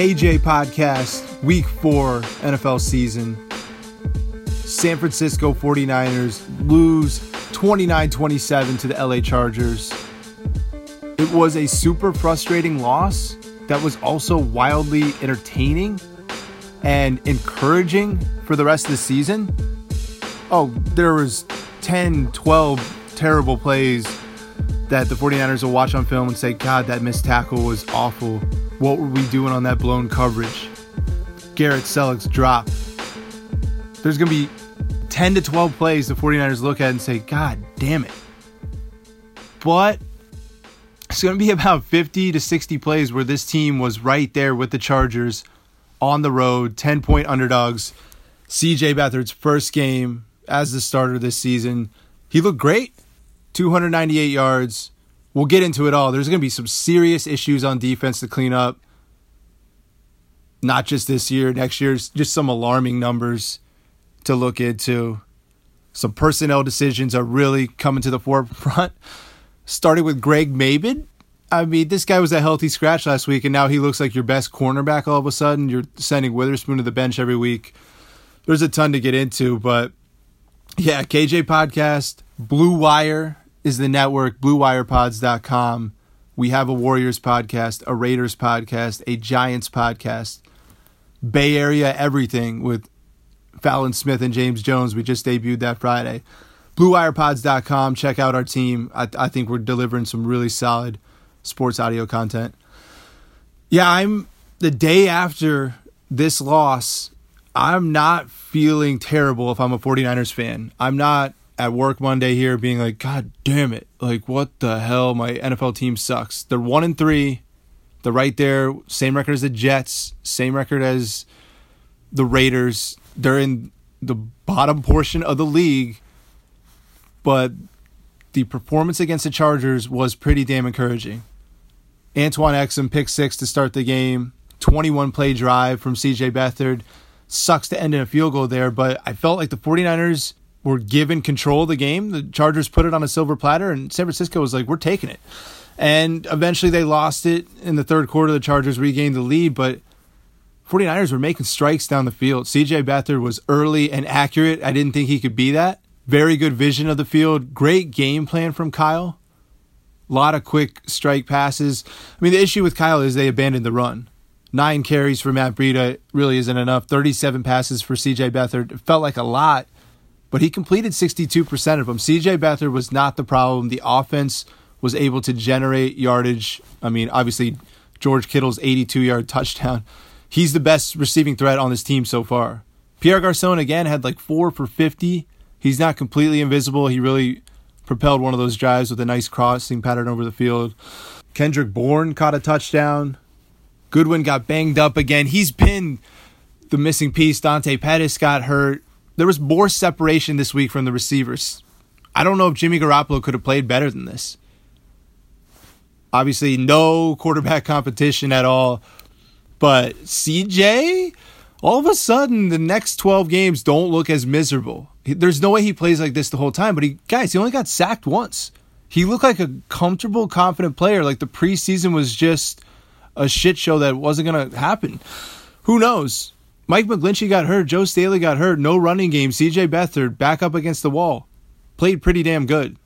KJ Podcast, Week 4 NFL season. San Francisco 49ers lose 29 27 to the LA Chargers. It was a super frustrating loss that was also wildly entertaining and encouraging for the rest of the season. Oh, there was 10, 12 terrible plays that the 49ers will watch on film and say, God, that missed tackle was awful. What were we doing on that blown coverage? Garrett Celek's drop. There's going to be 10 to 12 plays the 49ers look at and say, God damn it. But it's going to be about 50 to 60 plays where this team was right there with the Chargers on the road, 10 point underdogs. CJ Beathard's first game as the starter this season. He looked great. 298 yards. We'll get into it all. There's going to be some serious issues on defense to clean up. Not just this year, next year's just some alarming numbers to look into. Some personnel decisions are really coming to the forefront. Starting with Greg Mabin. I mean, this guy was a healthy scratch last week, and now he looks like your best cornerback all of a sudden. You're sending Witherspoon to the bench every week. There's a ton to get into, but yeah, KJ Podcast, Blue Wire is the network, bluewirepods.com. We have a Warriors podcast, a Raiders podcast, a Giants podcast, Bay Area everything with Fallon Smith and James Jones. We just debuted that Friday. BlueWirePods.com. Check out our team. I, I think we're delivering some really solid sports audio content. Yeah, I'm the day after this loss. I'm not feeling terrible if I'm a 49ers fan. I'm not at work Monday here being like, God damn it. Like, what the hell? My NFL team sucks. They're one and three. They're right there. Same record as the Jets. Same record as the Raiders. They're in the bottom portion of the league. But the performance against the Chargers was pretty damn encouraging. Antoine Exum pick six to start the game. 21 play drive from CJ Beathard. Sucks to end in a field goal there, but I felt like the 49ers were given control of the game. The Chargers put it on a silver platter, and San Francisco was like, we're taking it. And eventually they lost it in the third quarter. The Chargers regained the lead, but 49ers were making strikes down the field. CJ Beathard was early and accurate. I didn't think he could be that. Very good vision of the field. Great game plan from Kyle. A lot of quick strike passes. I mean, the issue with Kyle is they abandoned the run. Nine carries for Matt Breida really isn't enough. 37 passes for CJ Beathard. It felt like a lot, but he completed 62% of them. CJ Beathard was not the problem. The offense was able to generate yardage. I mean, obviously, George Kittle's 82 yard touchdown he's the best receiving threat on this team so far. Pierre Garcon again had like four for 50. He's not completely invisible. He really propelled one of those drives with a nice crossing pattern over the field. Kendrick Bourne caught a touchdown. Goodwin got banged up again. He's been the missing piece. Dante Pettis got hurt. There was more separation this week from the receivers. I don't know if Jimmy Garoppolo could have played better than this. Obviously, no quarterback competition at all. But CJ, all of a sudden, the next 12 games don't look as miserable. There's no way he plays like this the whole time, but he, guys, he only got sacked once. He looked like a comfortable, confident player. Like the preseason was just a shit show that wasn't going to happen. Who knows? Mike McGlinchey got hurt. Joe Staley got hurt. No running game. CJ Beathard back up against the wall. Played pretty damn good.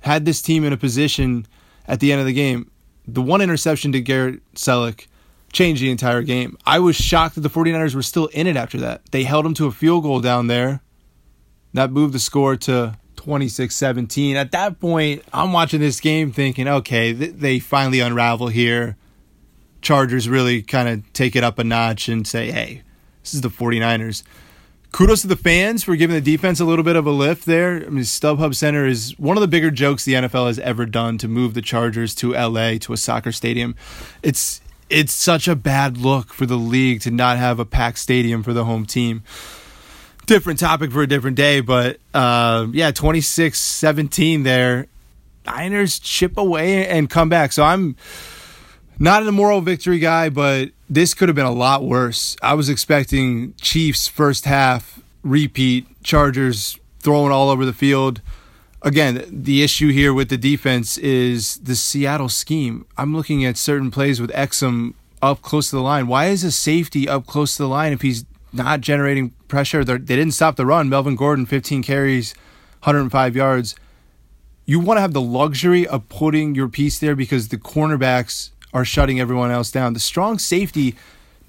Had this team in a position at the end of the game. The one interception to Garrett Celek changed the entire game. I was shocked that the 49ers were still in it after that. They held them to a field goal down there. That moved the score to 26 17. At that point, I'm watching this game thinking, okay, th- they finally unravel here. Chargers really kind of take it up a notch and say, hey, this is the 49ers. Kudos to the fans for giving the defense a little bit of a lift there. I mean, StubHub Center is one of the bigger jokes the NFL has ever done to move the Chargers to LA to a soccer stadium. It's it's such a bad look for the league to not have a packed stadium for the home team. Different topic for a different day, but uh, yeah, 26 17 there. Niners chip away and come back. So I'm not a moral victory guy, but this could have been a lot worse. I was expecting Chiefs first half repeat, Chargers throwing all over the field again, the issue here with the defense is the Seattle scheme. I'm looking at certain plays with Exum up close to the line. Why is a safety up close to the line if he's not generating pressure? They're, they did not stop the run. Melvin Gordon, 15 carries, 105 yards. You want to have the luxury of putting your piece there because the cornerbacks are shutting everyone else down. The strong safety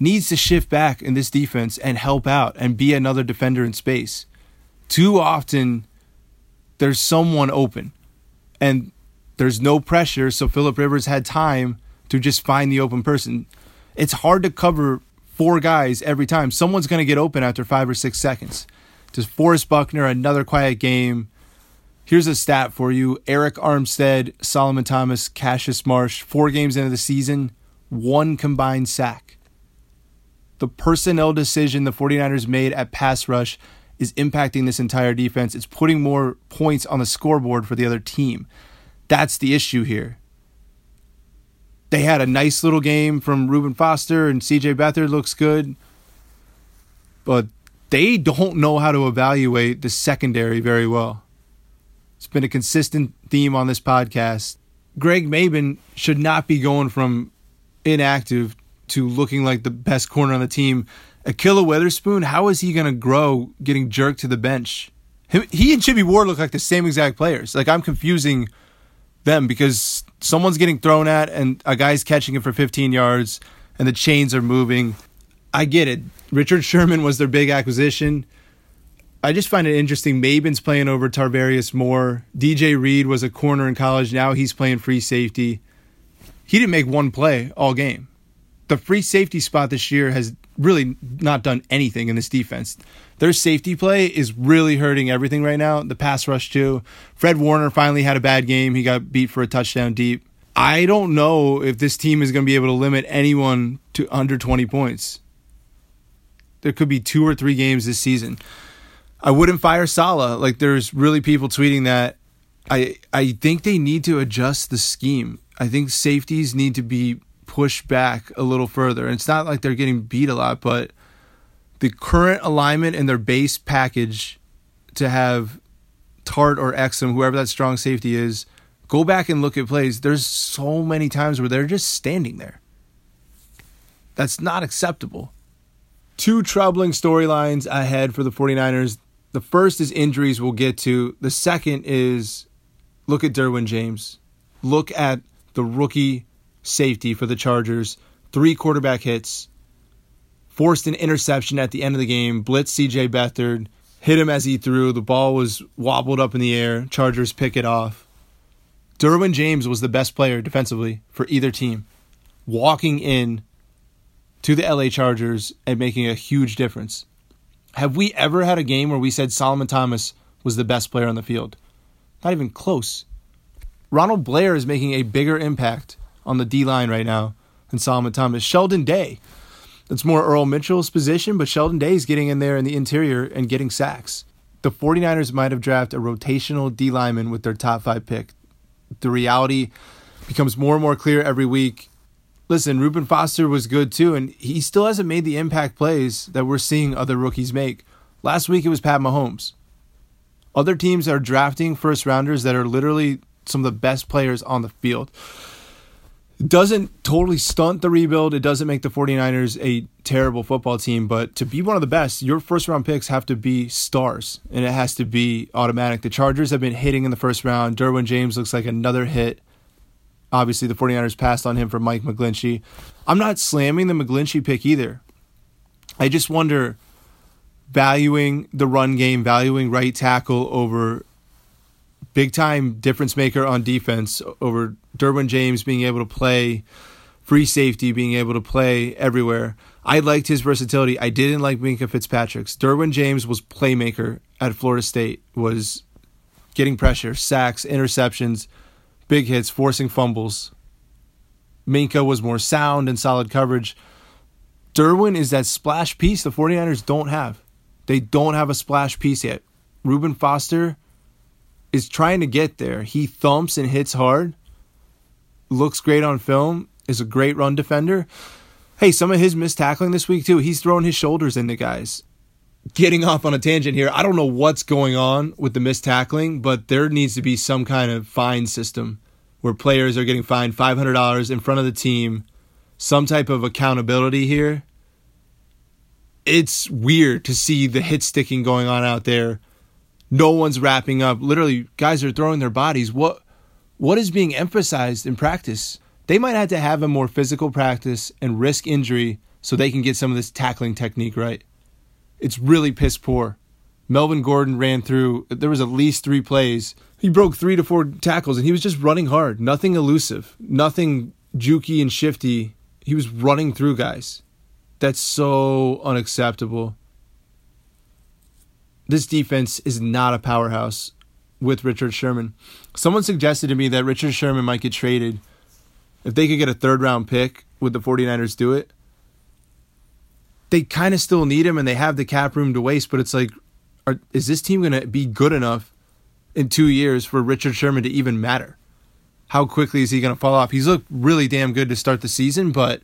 needs to shift back in this defense and help out and be another defender in space. Too often, there's someone open and there's no pressure. So Philip Rivers had time to just find the open person. It's hard to cover four guys every time. Someone's going to get open after five or six seconds. Just Forrest Buckner, another quiet game. Here's a stat for you Arik Armstead, Solomon Thomas, Cassius Marsh, four games into the season, one combined sack. The personnel decision the 49ers made at pass rush is impacting this entire defense. It's putting more points on the scoreboard for the other team. That's the issue here. They had a nice little game from Reuben Foster and CJ Beathard looks good. But they don't know how to evaluate the secondary very well. It's been a consistent theme on this podcast. Greg Mabin should not be going from inactive to looking like the best corner on the team Ahkello Witherspoon, how is he going to grow getting jerked to the bench? He and Jimmy Ward look like the same exact players. Like I'm confusing them because someone's getting thrown at and a guy's catching it for 15 yards and the chains are moving. I get it. Richard Sherman was their big acquisition. I just find it interesting. Mabin's playing over Tarvarius Moore. DJ Reed was a corner in college. Now he's playing free safety. He didn't make one play all game. The free safety spot this year has really not done anything in this defense. Their safety play is really hurting everything right now. The pass rush too. Fred Warner finally had a bad game. He got beat for a touchdown deep. I don't know if this team is going to be able to limit anyone to under 20 points. There could be two or three games this season. I wouldn't fire Saleh. Like there's really people tweeting that. I I think they need to adjust the scheme. I think safeties need to be pushed back a little further. And it's not like they're getting beat a lot, but the current alignment in their base package to have Tartt or Exum, whoever that strong safety is, go back and look at plays. There's so many times where they're just standing there. That's not acceptable. Two troubling storylines ahead for the 49ers. The first is injuries we'll get to. The second is look at Derwin James. Look at the rookie safety for the Chargers, three quarterback hits, forced an interception at the end of the game, blitz CJ Beathard, hit him as he threw. The ball was wobbled up in the air. Chargers pick it off. Derwin James was the best player defensively for either team, walking in to the LA Chargers and making a huge difference. Have we ever had a game where we said Solomon Thomas was the best player on the field? Not even close. Ronald Blair is making a bigger impact on the D line right now than Solomon Thomas. Sheldon Day, that's more Earl Mitchell's position, but Sheldon Day is getting in there in the interior and getting sacks. The 49ers might have drafted a rotational D lineman with their top five pick. The reality becomes more and more clear every week. Listen, Reuben Foster was good too, and he still hasn't made the impact plays that we're seeing other rookies make. Last week it was Pat Mahomes. Other teams are drafting first rounders that are literally some of the best players on the field. It doesn't totally stunt the rebuild. It doesn't make the 49ers a terrible football team, but to be one of the best, your first round picks have to be stars and it has to be automatic. The Chargers have been hitting in the first round. Derwin James looks like another hit. Obviously, the 49ers passed on him for Mike McGlinchey. I'm not slamming the McGlinchey pick either. I just wonder valuing the run game, valuing right tackle over big time difference maker on defense, over Derwin James being able to play free safety, being able to play everywhere. I liked his versatility. I didn't like Minkah Fitzpatrick's. Derwin James was playmaker at Florida State, was getting pressure, sacks, interceptions, big hits, forcing fumbles. Minkah was more sound and solid coverage. Derwin is that splash piece the 49ers don't have. They don't have a splash piece yet. Reuben Foster is trying to get there. He thumps and hits hard, looks great on film, is a great run defender. Hey, some of his missed tackling this week, too. He's throwing his shoulders into guys. Getting off on a tangent here, I don't know what's going on with the missed tackling, but there needs to be some kind of fine system where players are getting fined $500 in front of the team, some type of accountability here it's weird to see the hit sticking going on out there. No one's wrapping up. Literally, guys are throwing their bodies. What what is being emphasized in practice? They might have to have a more physical practice and risk injury so they can get some of this tackling technique right. It's really piss poor. Melvin Gordon ran through, there was at least three plays. He broke three to four tackles and he was just running hard. Nothing elusive, nothing jukey and shifty. He was running through guys. That's so unacceptable. This defense is not a powerhouse with Richard Sherman. Someone suggested to me that Richard Sherman might get traded. If they could get a third round pick, would the 49ers do it? They kind of still need him and they have the cap room to waste, but it's like, are, is this team going to be good enough in two years for Richard Sherman to even matter? How quickly is he going to fall off? He's looked really damn good to start the season, but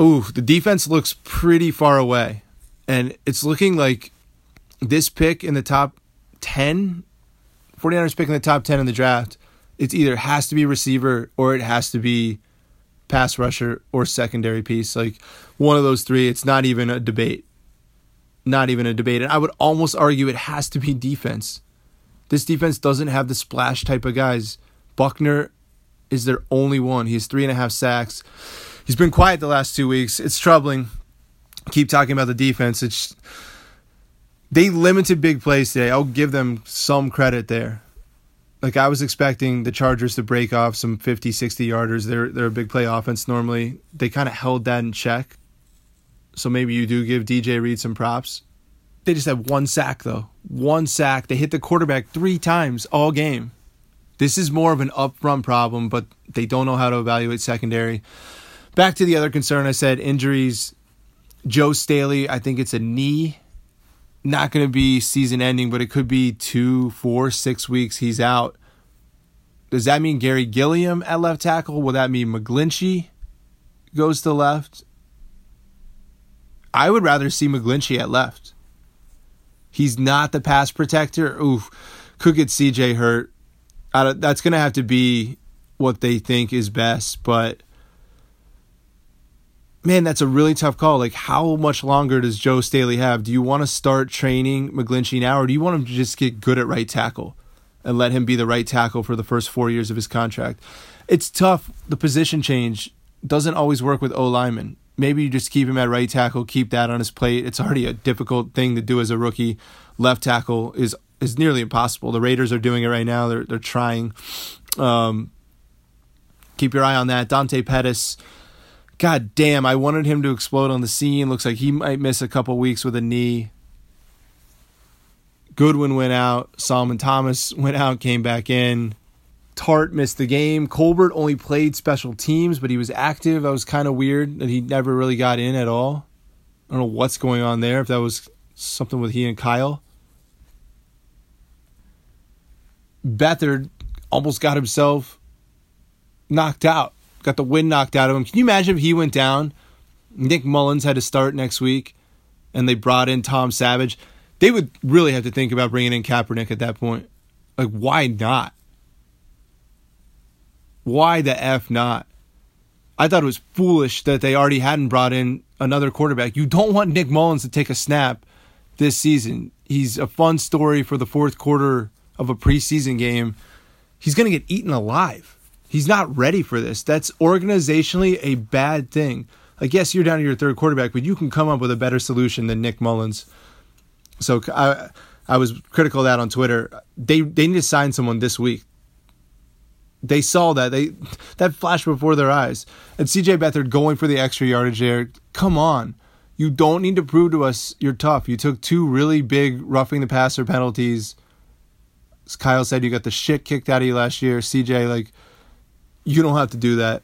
Ooh, the defense looks pretty far away. And it's looking like this pick in the top 10, 49ers pick in the top 10 in the draft, it either has to be receiver or it has to be pass rusher or secondary piece. Like one of those three, it's not even a debate. Not even a debate. And I would almost argue it has to be defense. This defense doesn't have the splash type of guys. Buckner is their only one. He has three and a half sacks he's been quiet the last two weeks. It's troubling. Keep talking about the defense. It's they limited big plays today. I'll give them some credit there. Like I was expecting the Chargers to break off some 50, 60 yarders. They're they're a big play offense normally. They kind of held that in check. So maybe you do give DJ Reed some props. They just had one sack though. One sack. They hit the quarterback 3 times all game. This is more of an upfront problem, but they don't know how to evaluate secondary. Back to the other concern, I said injuries. Joe Staley, I think it's a knee. Not going to be season ending, but it could be two, four, six weeks he's out. Does that mean Garry Gilliam at left tackle? Will that mean McGlinchey goes to left? I would rather see McGlinchey at left. He's not the pass protector. Oof, could get CJ hurt. That's going to have to be what they think is best, but man, that's a really tough call. Like, how much longer does Joe Staley have? Do you want to start training McGlinchey now, or do you want him to just get good at right tackle and let him be the right tackle for the first four years of his contract? It's tough. The position change doesn't always work with O lineman. Maybe you just keep him at right tackle, keep that on his plate. It's already a difficult thing to do as a rookie. Left tackle is is nearly impossible. The Raiders are doing it right now. They're they're trying. Um, keep your eye on that. Dante Pettis God damn, I wanted him to explode on the scene. Looks like he might miss a couple weeks with a knee. Goodwin went out. Solomon Thomas went out, came back in. Tartt missed the game. Colbert only played special teams, but he was active. That was kind of weird that he never really got in at all. I don't know what's going on there, if that was something with he and Kyle. Beathard almost got himself knocked out, got the wind knocked out of him. Can you imagine if he went down? Nick Mullens had to start next week, and they brought in Tom Savage. They would really have to think about bringing in Kaepernick at that point. Like, why not? Why the F not? I thought it was foolish that they already hadn't brought in another quarterback. You don't want Nick Mullens to take a snap this season. He's a fun story for the fourth quarter of a preseason game. He's going to get eaten alive. He's not ready for this. That's organizationally a bad thing. Like, yes, you're down to your third quarterback, but you can come up with a better solution than Nick Mullens. So I, I was critical of that on Twitter. They they need to sign someone this week they saw that they that flashed before their eyes. And CJ Beathard going for the extra yardage there. Come on. You don't need to prove to us you're tough. You took two really big roughing the passer penalties. As Kyle said, you got the shit kicked out of you last year. CJ, like, you don't have to do that.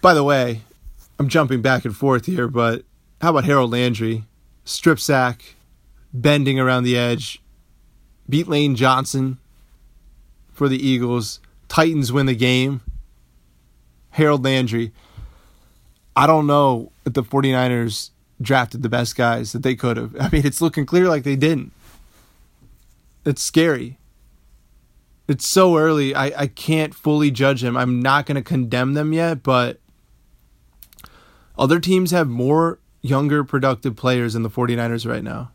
By the way, I'm jumping back and forth here, but how about Harold Landry? Strip sack, bending around the edge, beat Lane Johnson for the Eagles. Titans win the game. Harold Landry. I don't know if the 49ers drafted the best guys that they could have. I mean, it's looking clear like they didn't. It's scary. It's so early. I, I can't fully judge them. I'm not going to condemn them yet, but other teams have more younger, productive players than the 49ers right now.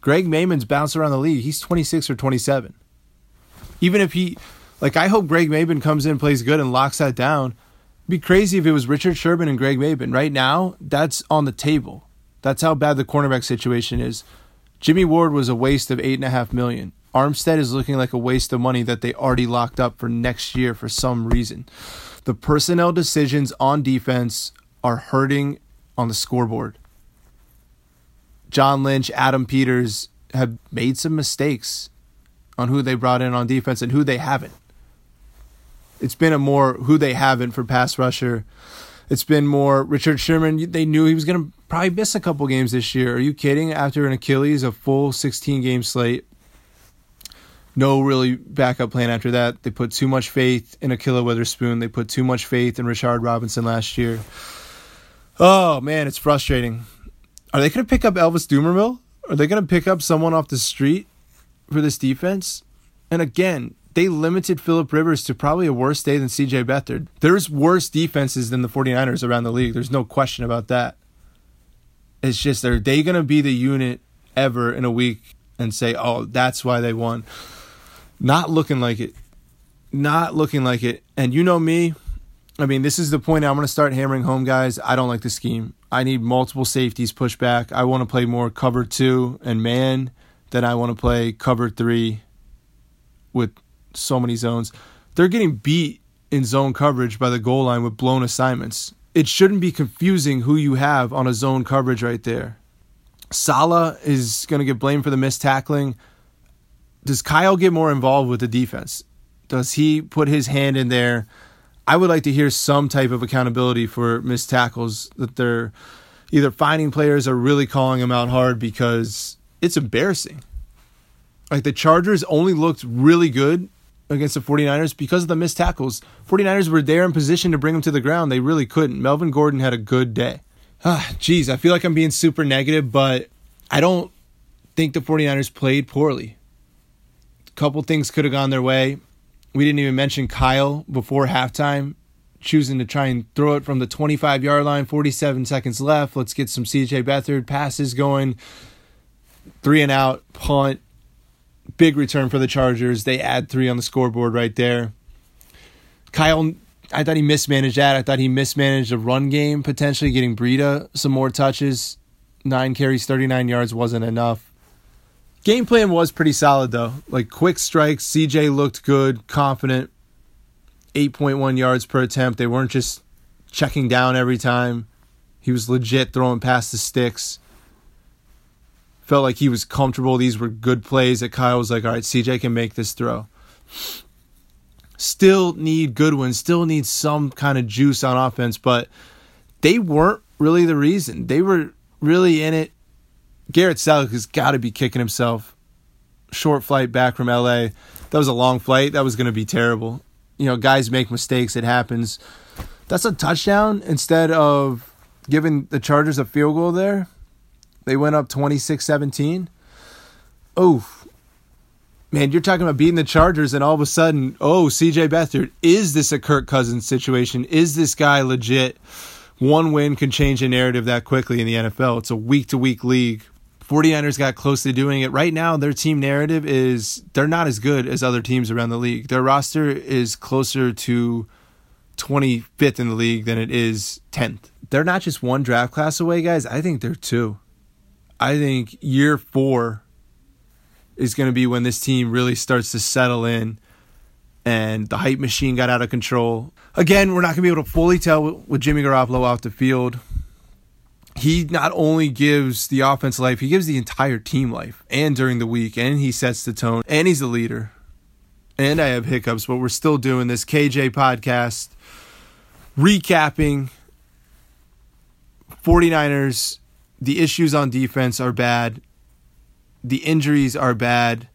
Greg Mabin's bounced around the league. He's 26 or 27 even if he, like, I hope Greg Mabin comes in, plays good, and locks that down. It'd be crazy if it was Richard Sherman and Greg Mabin. Right now, that's on the table. That's how bad the cornerback situation is. Jimmy Ward was a waste of eight and a half million. Armstead is looking like a waste of money that they already locked up for next year for some reason. The personnel decisions on defense are hurting on the scoreboard. John Lynch, Adam Peters have made some mistakes on who they brought in on defense and who they haven't. It's been a more who they haven't for pass rusher. It's been more Richard Sherman. They knew he was going to probably miss a couple games this year. Are you kidding? After an Achilles, a full 16 game slate. No really backup plan after that. They put too much faith in Ahkello Witherspoon. They put too much faith in Rashard Robinson last year. Oh man, it's frustrating. Are they going to pick up Elvis Dumervil? Are they going to pick up someone off the street? For this defense. And again, they limited Philip Rivers to probably a worse day than CJ Beathard. There's worse defenses than the 49ers around the league. There's no question about that. It's just, are they going to be the unit ever in a week and say, oh, that's why they won? Not looking like it. Not looking like it. And you know me. I mean, this is the point I'm going to start hammering home, guys. I don't like the scheme. I need multiple safeties push back. I want to play more cover two and man then I want to play cover three with so many zones. They're getting beat in zone coverage by the goal line with blown assignments. It shouldn't be confusing who you have on a zone coverage right there. Saleh is going to get blamed for the missed tackling. Does Kyle get more involved with the defense? Does he put his hand in there? I would like to hear some type of accountability for missed tackles that they're either finding players or really calling them out hard because it's embarrassing. Like the Chargers only looked really good against the 49ers because of the missed tackles. 49ers were there in position to bring them to the ground. They really couldn't. Melvin Gordon had a good day. Ah, geez, I feel like I'm being super negative, but I don't think the 49ers played poorly. A couple things could have gone their way. We didn't even mention Kyle before halftime choosing to try and throw it from the 25 yard line, 47 seconds left. Let's get some CJ Beathard passes going three and out, punt, big return for the Chargers. They add three on the scoreboard right there. Kyle, I thought he mismanaged that. I thought he mismanaged the run game, potentially getting Breida some more touches. Nine carries, 39 yards wasn't enough. Game plan was pretty solid, though. Like quick strikes, CJ looked good, confident. 8.1 yards per attempt. They weren't just checking down every time. He was legit throwing past the sticks. Felt like he was comfortable. These were good plays that Kyle was like, all right, CJ can make this throw. Still need Goodwin, still need some kind of juice on offense, but they weren't really the reason. They were really in it. Garrett Celek has got to be kicking himself. Short flight back from LA. That was a long flight. That was going to be terrible. You know, guys make mistakes. It happens. That's a touchdown instead of giving the Chargers a field goal there. They went up 26 17. Oh, man, you're talking about beating the Chargers, and all of a sudden, oh, CJ Beathard, is this a Kirk Cousins situation? Is this guy legit? One win can change a narrative that quickly in the NFL. It's a week to week league. 49ers got close to doing it. Right now, their team narrative is they're not as good as other teams around the league. Their roster is closer to 25th in the league than it is 10th. They're not just one draft class away, guys. I think they're two. I think year four is going to be when this team really starts to settle in and the hype machine got out of control. Again, we're not going to be able to fully tell with Jimmy Garoppolo off the field. He not only gives the offense life, he gives the entire team life and during the week, and he sets the tone, and he's a leader. And I have hiccups, but we're still doing this KJ podcast recapping 49ers. The issues on defense are bad, the injuries are bad.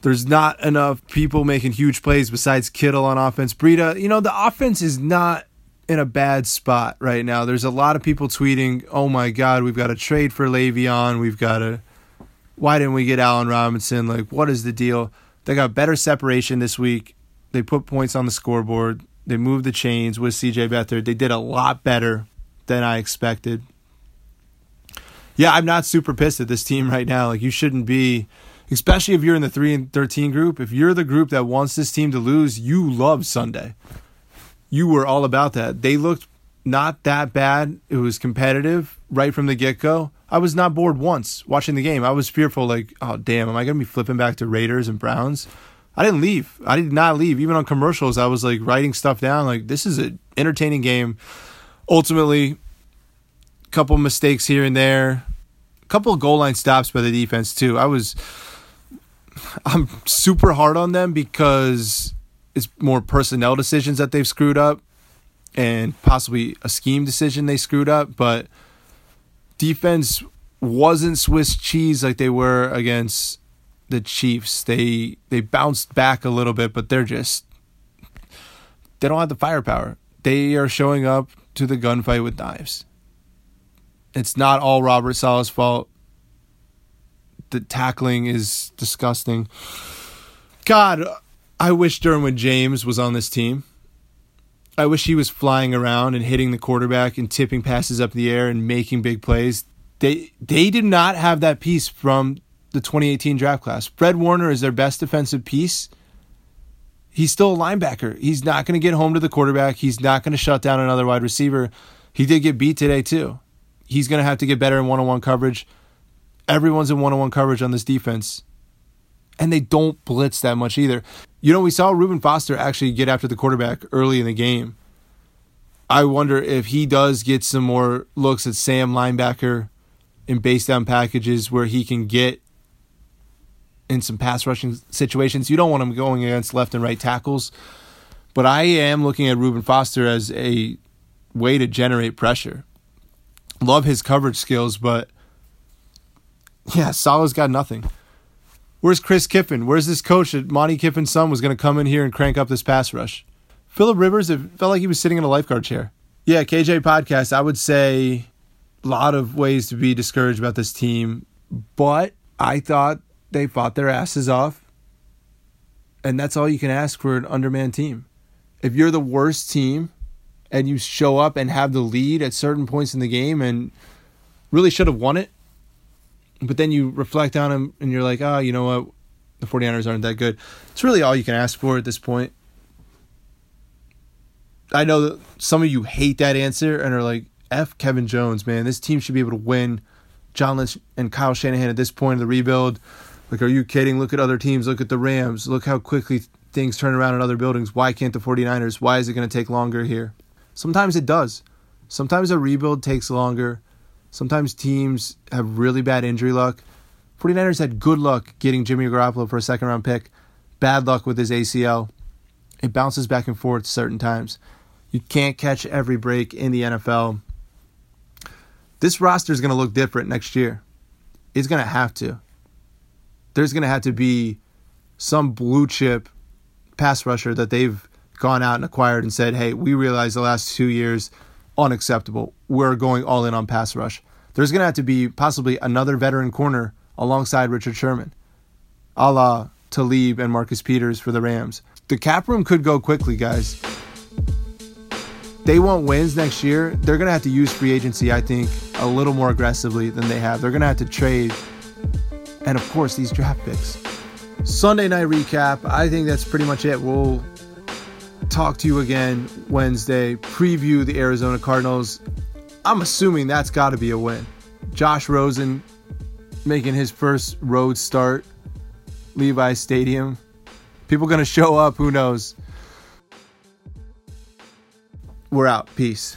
There's not enough people making huge plays besides Kittle on offense. Breida, you know, the offense is not in a bad spot right now. There's a lot of people tweeting, oh my God, we've got to trade for Le'Veon. We've got to, why didn't we get Allen Robinson? Like, what is the deal? They got better separation this week. They put points on the scoreboard. They moved the chains with CJ Beathard. They did a lot better than I expected. Yeah, I'm not super pissed at this team right now. Like, you shouldn't be especially if you're in the 3 and 13 group, if you're the group that wants this team to lose, you love Sunday. You were all about that. They looked not that bad. It was competitive right from the get go. I was not bored once watching the game. I was fearful, like, oh, damn, am I going to be flipping back to Raiders and Browns? I didn't leave. I did not leave. Even on commercials, I was like writing stuff down. Like, this is an entertaining game. Ultimately, couple mistakes here and there, a couple of goal line stops by the defense, too. I was I'm super hard on them because it's more personnel decisions that they've screwed up and possibly a scheme decision they screwed up, but defense wasn't Swiss cheese like they were against the Chiefs. They they bounced back a little bit, but they're just they don't have the firepower. They are showing up to the gunfight with knives. It's not all Robert Saleh's fault the tackling is disgusting. God, I wish Derwin James was on this team. I wish he was flying around and hitting the quarterback and tipping passes up in the air and making big plays. They they did not have that piece from the 2018 draft class. Fred Warner is their best defensive piece. He's still a linebacker. He's not going to get home to the quarterback. He's not going to shut down another wide receiver. He did get beat today too. He's going to have to get better in one-on-one coverage everyone's in one on one coverage on this defense. And they don't blitz that much either. You know, we saw Reuben Foster actually get after the quarterback early in the game. I wonder if he does get some more looks at Sam linebacker in base down packages where he can get in some pass rushing situations. You don't want him going against left and right tackles. But I am looking at Reuben Foster as a way to generate pressure. Love his coverage skills, but yeah, Saleh's got nothing. Where's Chris Kiffin? Where's this coach that Monte Kiffin's son was going to come in here and crank up this pass rush? Philip Rivers, it felt like he was sitting in a lifeguard chair. Yeah, KJ podcast, I would say a lot of ways to be discouraged about this team, but I thought they fought their asses off. And that's all you can ask for an undermanned team. If you're the worst team and you show up and have the lead at certain points in the game and really should have won it, but then you reflect on them and you're like, oh, you know what? The 49ers aren't that good. It's really all you can ask for at this point. I know that some of you hate that answer and are like, F Kevin Jones, man. This team should be able to win. John Lynch and Kyle Shanahan at this point of the rebuild. Like, are you kidding? Look at other teams. Look at the Rams. Look how quickly things turn around in other buildings. Why can't the 49ers? Why is it going to take longer here? Sometimes it does. Sometimes a rebuild takes longer. Sometimes teams have really bad injury luck. 49ers had good luck getting Jimmy Garoppolo for a second round pick, bad luck with his ACL. It bounces back and forth certain times. You can't catch every break in the NFL. This roster is going to look different next year. It's going to have to. There's going to have to be some blue chip pass rusher that they've gone out and acquired and said, hey, we realize the last two years unacceptable. We're going all in on pass rush. There's going to have to be possibly another veteran corner alongside Richard Sherman, a la Talib and Marcus Peters for the Rams. The cap room could go quickly, guys. They want wins next year. They're going to have to use free agency, I think, a little more aggressively than they have. They're going to have to trade, and of course, these draft picks. Sunday night recap. I think that's pretty much it. We'll talk to you again Wednesday, preview the Arizona Cardinals. I'm assuming that's got to be a win. Josh Rosen making his first road start, Levi Stadium. People going to show up, who knows? We're out. Peace.